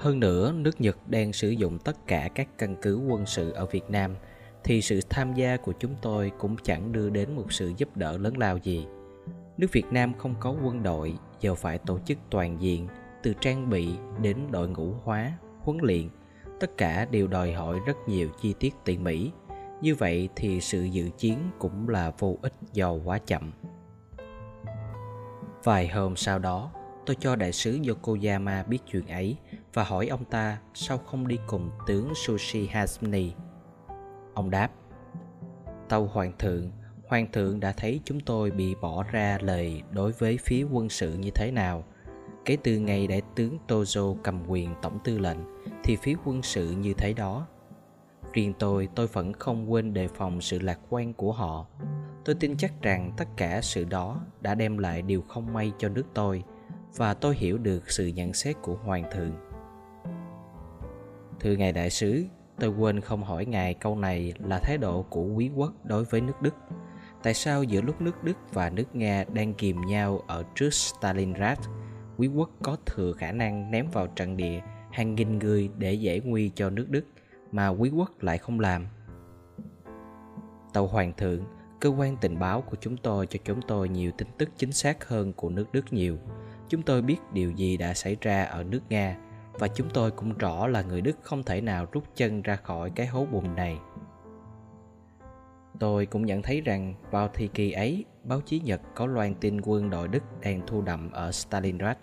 hơn nữa, nước Nhật đang sử dụng tất cả các căn cứ quân sự ở Việt Nam thì sự tham gia của chúng tôi cũng chẳng đưa đến một sự giúp đỡ lớn lao gì. Nước Việt Nam không có quân đội, giờ phải tổ chức toàn diện, từ trang bị đến đội ngũ hóa, huấn luyện, tất cả đều đòi hỏi rất nhiều chi tiết tỉ mỉ. Như vậy thì sự dự chiến cũng là vô ích do quá chậm. Vài hôm sau đó, tôi cho đại sứ Yokoyama biết chuyện ấy và hỏi ông ta sao không đi cùng tướng Sushi Hasmi. Ông đáp, Tâu Hoàng thượng, Hoàng thượng đã thấy chúng tôi bị bỏ ra lời đối với phía quân sự như thế nào. Kể từ ngày đại tướng Tozo cầm quyền tổng tư lệnh thì phía quân sự như thế đó. Riêng tôi, tôi vẫn không quên đề phòng sự lạc quan của họ. Tôi tin chắc rằng tất cả sự đó đã đem lại điều không may cho nước tôi và tôi hiểu được sự nhận xét của Hoàng thượng. Thưa Ngài Đại sứ, tôi quên không hỏi Ngài câu này là thái độ của quý quốc đối với nước Đức. Tại sao giữa lúc nước Đức và nước Nga đang kìm nhau ở trước Stalingrad, quý quốc có thừa khả năng ném vào trận địa hàng nghìn người để giải nguy cho nước Đức mà quý quốc lại không làm? Tàu Hoàng thượng, cơ quan tình báo của chúng tôi cho chúng tôi nhiều tin tức chính xác hơn của nước Đức nhiều. Chúng tôi biết điều gì đã xảy ra ở nước Nga và chúng tôi cũng rõ là người Đức không thể nào rút chân ra khỏi cái hố bùn này. Tôi cũng nhận thấy rằng vào thời kỳ ấy, báo chí Nhật có loan tin quân đội Đức đang thu đậm ở Stalingrad.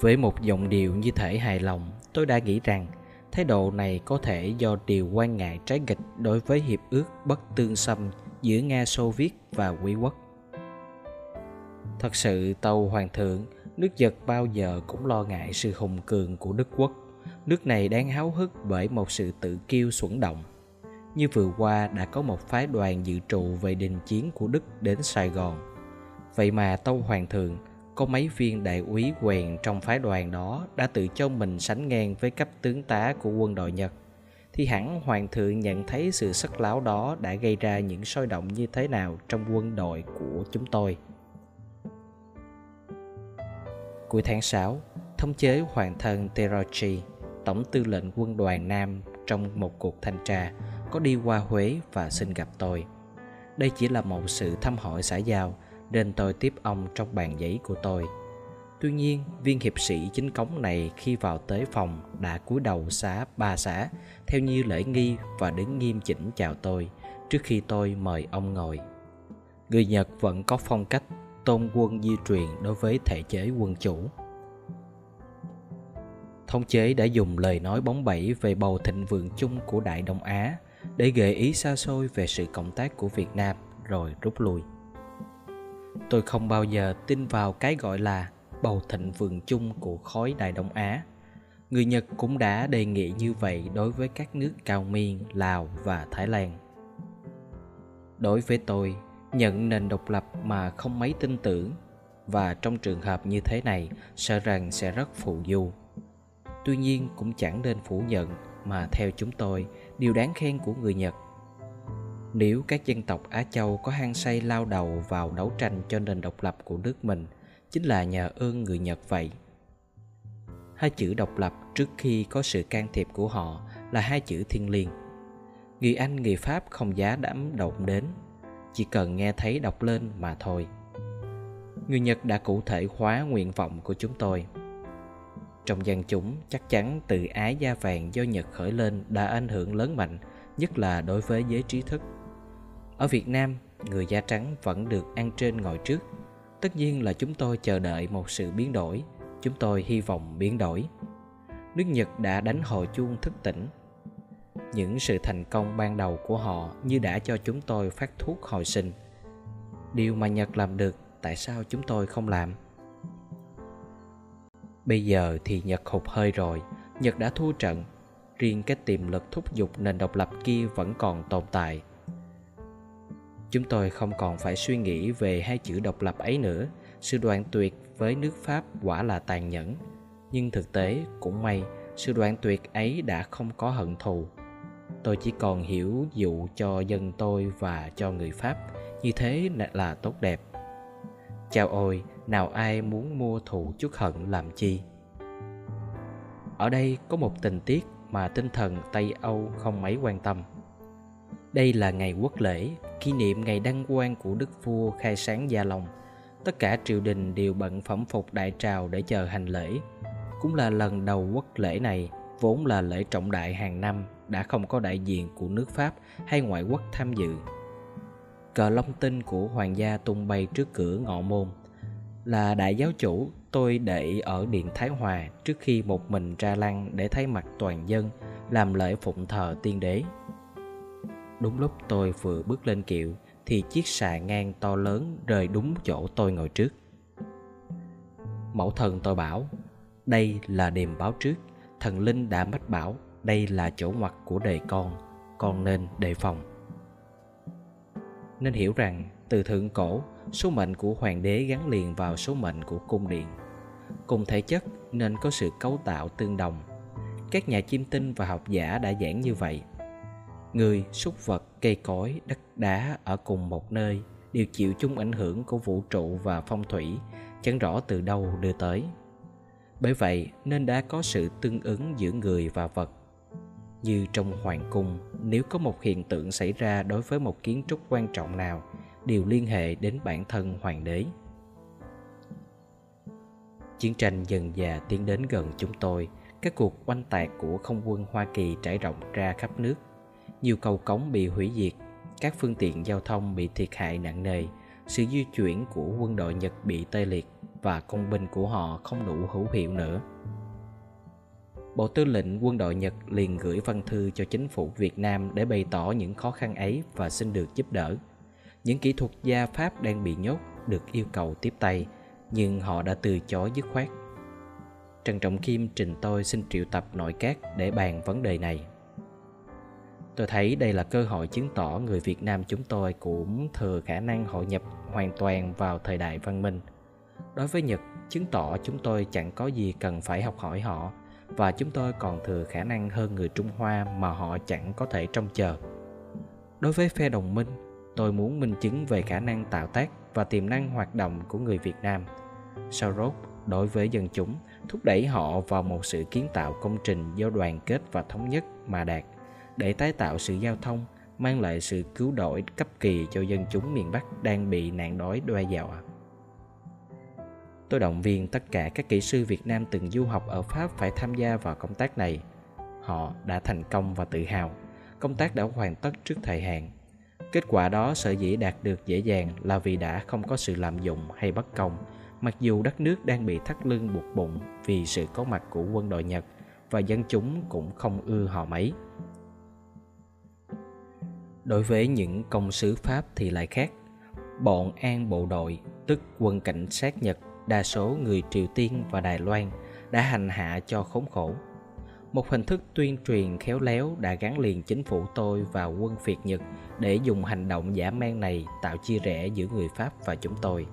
Với một giọng điệu như thể hài lòng, tôi đã nghĩ rằng thái độ này có thể do điều quan ngại trái nghịch đối với hiệp ước bất tương xâm giữa Nga Xô Viết và Quý quốc. Thật sự tàu Hoàng thượng Nước Nhật bao giờ cũng lo ngại sự hùng cường của Đức Quốc. Nước này đang háo hức bởi một sự tự kiêu xuẩn động. Như vừa qua đã có một phái đoàn dự trụ về đình chiến của Đức đến Sài Gòn. Vậy mà Tâu Hoàng thượng, có mấy viên đại úy quèn trong phái đoàn đó đã tự cho mình sánh ngang với cấp tướng tá của quân đội Nhật. thì hẳn hoàng thượng nhận thấy sự sắc láo đó đã gây ra những sôi động như thế nào trong quân đội của chúng tôi. Cuối tháng 6, thống chế hoàng thân Terochi, tổng tư lệnh quân đoàn Nam trong một cuộc thanh tra, có đi qua Huế và xin gặp tôi. Đây chỉ là một sự thăm hỏi xã giao, nên tôi tiếp ông trong bàn giấy của tôi. Tuy nhiên, viên hiệp sĩ chính cống này khi vào tới phòng đã cúi đầu xá ba xá theo như lễ nghi và đứng nghiêm chỉnh chào tôi trước khi tôi mời ông ngồi. Người Nhật vẫn có phong cách tôn quân di truyền đối với thể chế quân chủ. Thống chế đã dùng lời nói bóng bẩy về bầu thịnh vượng chung của Đại Đông Á để gợi ý xa xôi về sự cộng tác của Việt Nam rồi rút lui. Tôi không bao giờ tin vào cái gọi là bầu thịnh vượng chung của khối Đại Đông Á. Người Nhật cũng đã đề nghị như vậy đối với các nước Cao Miên, Lào và Thái Lan. Đối với tôi, nhận nền độc lập mà không mấy tin tưởng và trong trường hợp như thế này sợ rằng sẽ rất phù du. Tuy nhiên cũng chẳng nên phủ nhận mà theo chúng tôi điều đáng khen của người Nhật. Nếu các dân tộc Á Châu có hăng say lao đầu vào đấu tranh cho nền độc lập của nước mình chính là nhờ ơn người Nhật vậy. Hai chữ độc lập trước khi có sự can thiệp của họ là hai chữ thiên liêng. Người Anh, người Pháp không giá đắm động đến, chỉ cần nghe thấy đọc lên mà thôi. Người Nhật đã cụ thể hóa nguyện vọng của chúng tôi. Trong dân chúng, chắc chắn từ ái da vàng do Nhật khởi lên đã ảnh hưởng lớn mạnh, nhất là đối với giới trí thức. Ở Việt Nam, người da trắng vẫn được ăn trên ngồi trước. Tất nhiên là chúng tôi chờ đợi một sự biến đổi, chúng tôi hy vọng biến đổi. Nước Nhật đã đánh hồi chuông thức tỉnh. Những sự thành công ban đầu của họ như đã cho chúng tôi phát thuốc hồi sinh. Điều mà Nhật làm được, tại sao chúng tôi không làm? Bây giờ thì Nhật hụt hơi rồi, Nhật đã thua trận. Riêng cái tiềm lực thúc giục nền độc lập kia vẫn còn tồn tại. Chúng tôi không còn phải suy nghĩ về hai chữ độc lập ấy nữa. Sự đoạn tuyệt với nước Pháp quả là tàn nhẫn. Nhưng thực tế, cũng may, sự đoạn tuyệt ấy đã không có hận thù. Tôi chỉ còn hiểu dụ cho dân tôi và cho người Pháp. Như thế là tốt đẹp. Chào ôi, nào ai muốn mua thù chút hận làm chi ở đây có một tình tiết mà tinh thần tây âu không mấy quan tâm đây là ngày quốc lễ, kỷ niệm ngày đăng quang của đức vua khai sáng gia long. Tất cả triều đình đều bận phẩm phục đại trào để chờ hành lễ. Cũng là lần đầu quốc lễ này, vốn là lễ trọng đại hàng năm, đã không có đại diện của nước pháp hay ngoại quốc tham dự. Cờ long tinh của hoàng gia tung bay trước cửa ngọ môn. Là đại giáo chủ, tôi để ở điện Thái Hòa trước khi một mình ra lăng để thấy mặt toàn dân làm lễ phụng thờ tiên đế. Đúng lúc tôi vừa bước lên kiệu thì chiếc xà ngang to lớn rơi đúng chỗ tôi ngồi trước. Mẫu thần tôi bảo, đây là đềm báo trước, thần linh đã mách bảo đây là chỗ ngoặt của đời con, con nên đề phòng. Nên hiểu rằng từ thượng cổ số mệnh của hoàng đế gắn liền vào số mệnh của cung điện cùng thể chất nên có sự cấu tạo tương đồng các nhà chiêm tinh và học giả đã giảng như vậy người súc vật cây cối đất đá ở cùng một nơi đều chịu chung ảnh hưởng của vũ trụ và phong thủy, chẳng rõ từ đâu đưa tới. Bởi vậy nên đã có sự tương ứng giữa người và vật. Như trong hoàng cung, nếu có một hiện tượng xảy ra đối với một kiến trúc quan trọng nào, đều liên hệ đến bản thân hoàng đế. Chiến tranh dần dà tiến đến gần chúng tôi, các cuộc oanh tạc của không quân hoa kỳ trải rộng ra khắp nước nhiều cầu cống bị hủy diệt các phương tiện giao thông bị thiệt hại nặng nề sự di chuyển của quân đội nhật bị tê liệt và công binh của họ không đủ hữu hiệu nữa Bộ Tư lệnh quân đội Nhật liền gửi văn thư cho chính phủ Việt Nam để bày tỏ những khó khăn ấy và xin được giúp đỡ những kỹ thuật gia Pháp đang bị nhốt được yêu cầu tiếp tay, nhưng họ đã từ chối dứt khoát. Trần Trọng Kim trình tôi xin triệu tập nội các để bàn vấn đề này. Tôi thấy đây là cơ hội chứng tỏ người Việt Nam chúng tôi cũng thừa khả năng hội nhập hoàn toàn vào thời đại văn minh. Đối với Nhật, chứng tỏ chúng tôi chẳng có gì cần phải học hỏi họ, và chúng tôi còn thừa khả năng hơn người Trung Hoa mà họ chẳng có thể trông chờ. Đối với phe đồng minh, tôi muốn minh chứng về khả năng tạo tác và tiềm năng hoạt động của người Việt Nam. Sau rốt, đối với dân chúng, thúc đẩy họ vào một sự kiến tạo công trình do đoàn kết và thống nhất mà đạt để tái tạo sự giao thông, mang lại sự cứu đổi cấp kỳ cho dân chúng miền Bắc đang bị nạn đói đe dọa. Tôi động viên tất cả các kỹ sư Việt Nam từng du học ở Pháp phải tham gia vào công tác này. Họ đã thành công và tự hào. Công tác đã hoàn tất trước thời hạn. Kết quả đó sở dĩ đạt được dễ dàng là vì đã không có sự lạm dụng hay bất công, mặc dù đất nước đang bị thắt lưng buộc bụng vì sự có mặt của quân đội Nhật và dân chúng cũng không ưa họ mấy. Đối với những công sứ Pháp thì lại khác. Bọn an bộ đội, tức quân cảnh sát Nhật đa số người Triều Tiên và Đài Loan đã hành hạ cho khốn khổ. Một hình thức tuyên truyền khéo léo đã gắn liền chính phủ tôi và quân Việt Nhật để dùng hành động giả man này tạo chia rẽ giữa người Pháp và chúng tôi.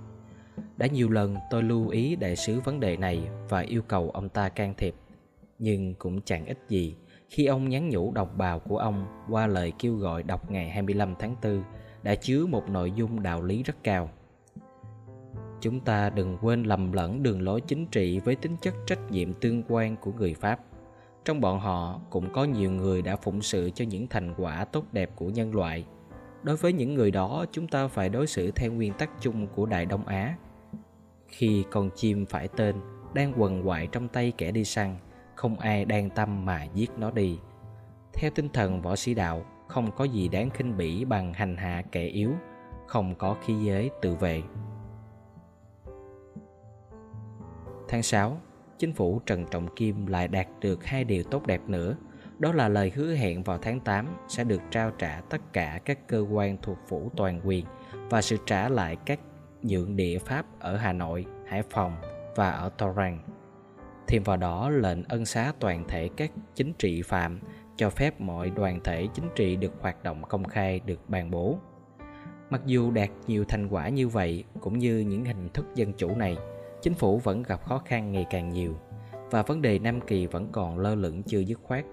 Đã nhiều lần tôi lưu ý đại sứ vấn đề này và yêu cầu ông ta can thiệp, nhưng cũng chẳng ích gì khi ông nhắn nhủ đồng bào của ông qua lời kêu gọi đọc ngày 25 tháng 4 đã chứa một nội dung đạo lý rất cao. Chúng ta đừng quên lầm lẫn đường lối chính trị với tính chất trách nhiệm tương quan của người pháp. Trong bọn họ, cũng có nhiều người đã phụng sự cho những thành quả tốt đẹp của nhân loại. Đối với những người đó, chúng ta phải đối xử theo nguyên tắc chung của đại đông á. Khi con chim phải tên, đang quần quại trong tay kẻ đi săn không ai đang tâm mà giết nó đi theo tinh thần võ sĩ đạo không có gì đáng khinh bỉ bằng hành hạ kẻ yếu không có khí giới tự vệ Tháng 6, chính phủ Trần Trọng Kim lại đạt được hai điều tốt đẹp nữa. Đó là lời hứa hẹn vào tháng 8 sẽ được trao trả tất cả các cơ quan thuộc phủ toàn quyền và sự trả lại các nhượng địa Pháp ở Hà Nội, Hải Phòng và ở Torrance. Thêm vào đó lệnh ân xá toàn thể các chính trị phạm cho phép mọi đoàn thể chính trị được hoạt động công khai được ban bố. Mặc dù đạt nhiều thành quả như vậy cũng như những hình thức dân chủ này, chính phủ vẫn gặp khó khăn ngày càng nhiều và vấn đề Nam Kỳ vẫn còn lơ lửng chưa dứt khoát.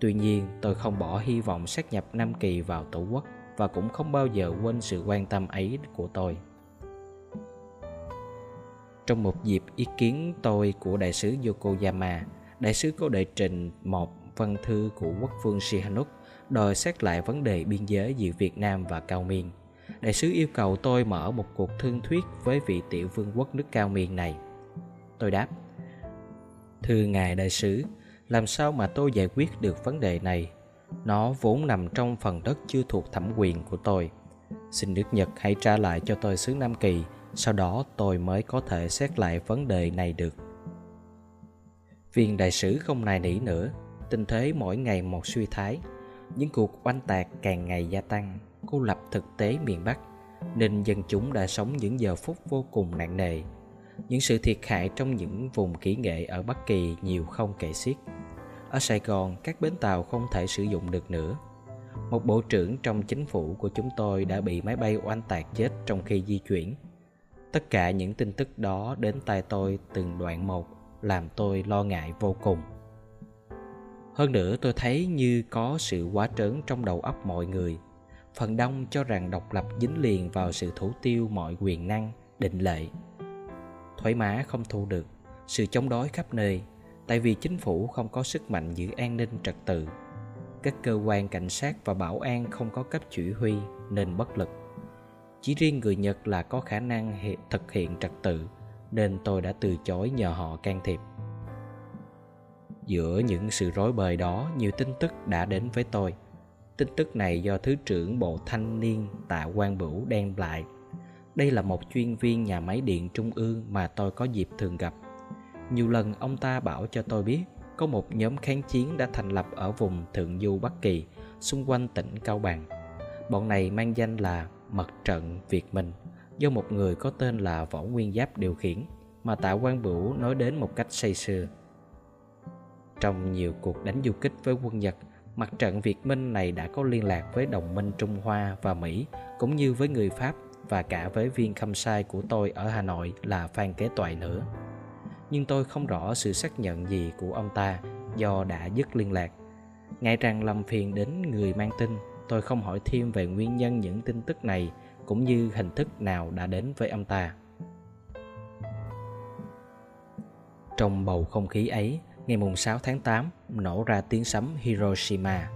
Tuy nhiên, tôi không bỏ hy vọng sát nhập Nam Kỳ vào Tổ quốc và cũng không bao giờ quên sự quan tâm ấy của tôi. Trong một dịp ý kiến tôi của đại sứ Yokoyama, đại sứ có đệ trình một văn thư của quốc vương Sihanouk đòi xét lại vấn đề biên giới giữa Việt Nam và Cao Miên – đại sứ yêu cầu tôi mở một cuộc thương thuyết với vị tiểu vương quốc nước cao Miên này. Tôi đáp, Thưa Ngài Đại sứ, làm sao mà tôi giải quyết được vấn đề này? Nó vốn nằm trong phần đất chưa thuộc thẩm quyền của tôi. Xin nước Nhật hãy trả lại cho tôi xứ Nam Kỳ, sau đó tôi mới có thể xét lại vấn đề này được. Viên đại sứ không nài nỉ nữa, tình thế mỗi ngày một suy thái. Những cuộc oanh tạc càng ngày gia tăng cô lập thực tế miền Bắc nên dân chúng đã sống những giờ phút vô cùng nặng nề. Những sự thiệt hại trong những vùng kỹ nghệ ở Bắc Kỳ nhiều không kể xiết. Ở Sài Gòn, các bến tàu không thể sử dụng được nữa. Một bộ trưởng trong chính phủ của chúng tôi đã bị máy bay oanh tạc chết trong khi di chuyển. Tất cả những tin tức đó đến tai tôi từng đoạn một, làm tôi lo ngại vô cùng. Hơn nữa, tôi thấy như có sự quá trớn trong đầu óc mọi người – phần đông cho rằng độc lập dính liền vào sự thủ tiêu mọi quyền năng, định lệ. Thoái má không thu được, sự chống đối khắp nơi, tại vì chính phủ không có sức mạnh giữ an ninh trật tự. Các cơ quan cảnh sát và bảo an không có cấp chỉ huy, nên bất lực chỉ riêng người nhật là có khả năng thực hiện trật tự nên tôi đã từ chối nhờ họ can thiệp giữa những sự rối bời đó nhiều tin tức đã đến với tôi Tin tức này do Thứ trưởng Bộ Thanh niên Tạ Quang Bửu đem lại. Đây là một chuyên viên nhà máy điện trung ương mà tôi có dịp thường gặp. Nhiều lần ông ta bảo cho tôi biết có một nhóm kháng chiến đã thành lập ở vùng Thượng Du Bắc Kỳ, xung quanh tỉnh Cao Bằng. Bọn này mang danh là mặt trận Việt Minh, do một người có tên là Võ Nguyên Giáp điều khiển, mà Tạ Quang Bửu nói đến một cách say sưa. Trong nhiều cuộc đánh du kích với quân Nhật, mặt trận Việt Minh này đã có liên lạc với đồng minh Trung Hoa và Mỹ cũng như với người Pháp và cả với viên khâm sai của tôi ở Hà Nội là Phan Kế Toại nữa. nhưng tôi không rõ sự xác nhận gì của ông ta do đã dứt liên lạc. Ngại rằng làm phiền đến người mang tin, tôi không hỏi thêm về nguyên nhân những tin tức này cũng như hình thức nào đã đến với ông ta. Trong bầu không khí ấy, ngày mùng 6 tháng 8 nổ ra tiếng sấm Hiroshima.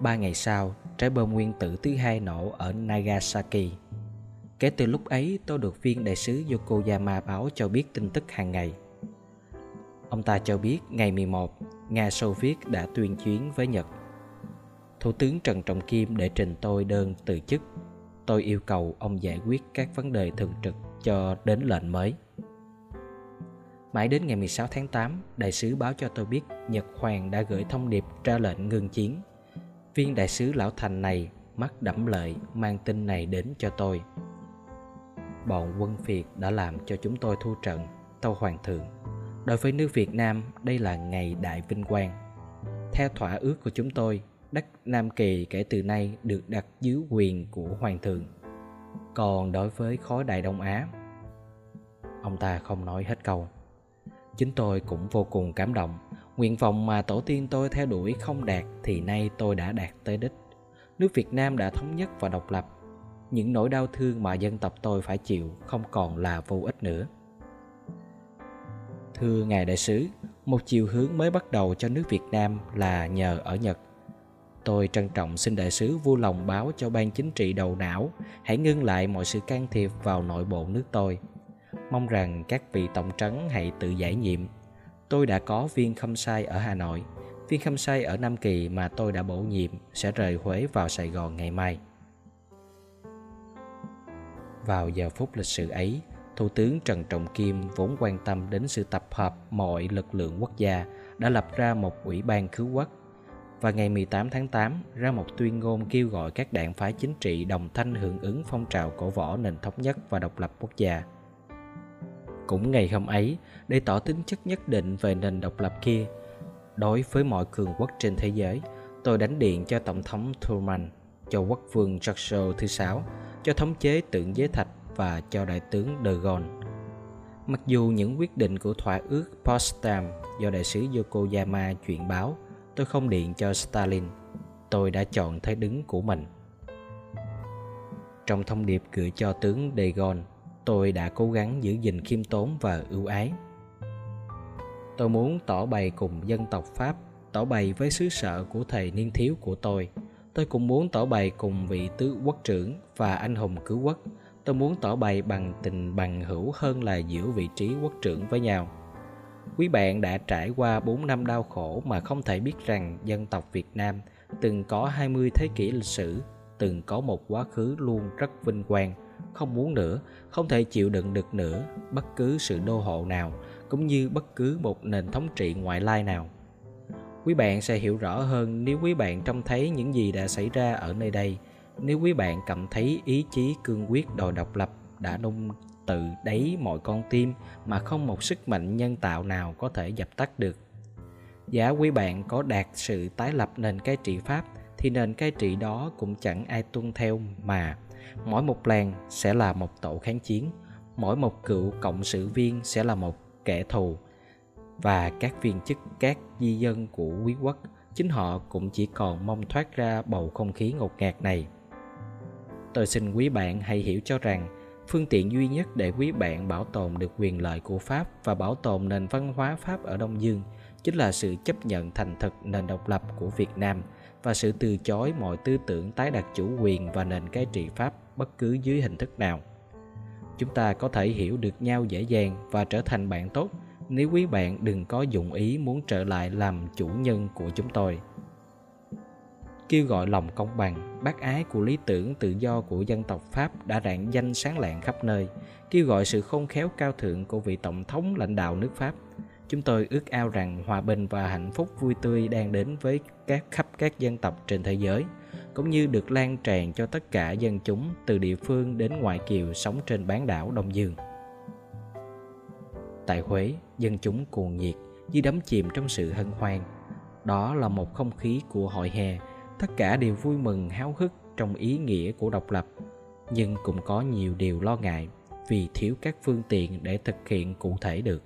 Ba ngày sau, trái bom nguyên tử thứ hai nổ ở Nagasaki. Kể từ lúc ấy, tôi được viên đại sứ Yokoyama báo cho biết tin tức hàng ngày. Ông ta cho biết ngày 11, Nga Xô Viết đã tuyên chiến với Nhật. Thủ tướng Trần Trọng Kim để trình tôi đơn từ chức. Tôi yêu cầu ông giải quyết các vấn đề thường trực cho đến lệnh mới. Mãi đến ngày 16 tháng 8, đại sứ báo cho tôi biết Nhật Hoàng đã gửi thông điệp ra lệnh ngừng chiến. Viên đại sứ lão thành này mắt đẫm lợi mang tin này đến cho tôi. Bọn quân Việt đã làm cho chúng tôi thu trận, tâu hoàng thượng. Đối với nước Việt Nam, đây là ngày đại vinh quang. Theo thỏa ước của chúng tôi, đất Nam Kỳ kể từ nay được đặt dưới quyền của hoàng thượng. Còn đối với khối Đại Đông Á, ông ta không nói hết câu. Chính tôi cũng vô cùng cảm động. Nguyện vọng mà tổ tiên tôi theo đuổi không đạt Thì nay tôi đã đạt tới đích. Nước Việt Nam đã thống nhất và độc lập. Những nỗi đau thương mà dân tộc tôi phải chịu Không còn là vô ích nữa. Thưa Ngài Đại sứ Một chiều hướng mới bắt đầu cho nước Việt Nam là nhờ ở Nhật. Tôi trân trọng xin đại sứ vui lòng báo cho ban chính trị đầu não Hãy ngưng lại mọi sự can thiệp vào nội bộ nước tôi Mong rằng các vị tổng trấn hãy tự giải nhiệm. Tôi đã có viên khâm sai ở Hà Nội, viên khâm sai ở Nam Kỳ mà tôi đã bổ nhiệm sẽ rời Huế vào Sài Gòn ngày mai. Vào giờ phút lịch sử ấy, Thủ tướng Trần Trọng Kim vốn quan tâm đến sự tập hợp mọi lực lượng quốc gia đã lập ra một ủy ban cứu quốc và ngày 18 tháng 8 ra một tuyên ngôn kêu gọi các đảng phái chính trị đồng thanh hưởng ứng phong trào cổ võ nền thống nhất và độc lập quốc gia. Cũng ngày hôm ấy, để tỏ tính chất nhất định về nền độc lập kia, đối với mọi cường quốc trên thế giới, tôi đánh điện cho Tổng thống Truman, cho quốc vương Churchill thứ sáu, cho thống chế tượng giới thạch và cho đại tướng De Gaulle. Mặc dù những quyết định của thỏa ước Potsdam do đại sứ Yokoyama chuyển báo, tôi không điện cho Stalin. Tôi đã chọn thế đứng của mình. Trong thông điệp gửi cho tướng De Gaulle, tôi đã cố gắng giữ gìn khiêm tốn và ưu ái tôi muốn tỏ bày cùng dân tộc pháp tỏ bày với xứ sở của thầy niên thiếu của tôi tôi cũng muốn tỏ bày cùng vị tứ quốc trưởng và anh hùng cứu quốc tôi muốn tỏ bày bằng tình bằng hữu hơn là giữ vị trí quốc trưởng với nhau quý bạn đã trải qua 4 năm đau khổ mà không thể biết rằng dân tộc Việt Nam từng có 20 thế kỷ lịch sử, từng có một quá khứ luôn rất vinh quang, không muốn nữa, không thể chịu đựng được nữa bất cứ sự đô hộ nào cũng như bất cứ một nền thống trị ngoại lai nào. Quý bạn sẽ hiểu rõ hơn nếu quý bạn trông thấy những gì đã xảy ra ở nơi đây, nếu quý bạn cảm thấy ý chí cương quyết đòi độc lập đã nung tự đáy mọi con tim mà không một sức mạnh nhân tạo nào có thể dập tắt được. Giá quý bạn có đạt sự tái lập nền cai trị Pháp thì nền cai trị đó cũng chẳng ai tuân theo mà. Mỗi một làng sẽ là một tổ kháng chiến, mỗi một cựu cộng sự viên sẽ là một kẻ thù. Và các viên chức, các di dân của quý quốc, chính họ cũng chỉ còn mong thoát ra bầu không khí ngột ngạt này. Tôi xin quý bạn hãy hiểu cho rằng phương tiện duy nhất để quý bạn bảo tồn được quyền lợi của pháp và bảo tồn nền văn hóa pháp ở đông dương chính là sự chấp nhận thành thực nền độc lập của việt nam và sự từ chối mọi tư tưởng tái đặt chủ quyền và nền cai trị pháp bất cứ dưới hình thức nào. Chúng ta có thể hiểu được nhau dễ dàng và trở thành bạn tốt nếu quý bạn đừng có dụng ý muốn trở lại làm chủ nhân của chúng tôi kêu gọi lòng công bằng bác ái của lý tưởng tự do của dân tộc pháp đã rạng danh sáng lạng khắp nơi kêu gọi sự khôn khéo cao thượng của vị tổng thống lãnh đạo nước pháp chúng tôi ước ao rằng hòa bình và hạnh phúc vui tươi đang đến với các khắp các dân tộc trên thế giới cũng như được lan tràn cho tất cả dân chúng từ địa phương đến ngoại kiều sống trên bán đảo Đông Dương. Tại Huế, dân chúng cuồng nhiệt, như đắm chìm trong sự hân hoan. Đó là một không khí của hội hè, tất cả đều vui mừng háo hức trong ý nghĩa của độc lập, nhưng cũng có nhiều điều lo ngại vì thiếu các phương tiện để thực hiện cụ thể được.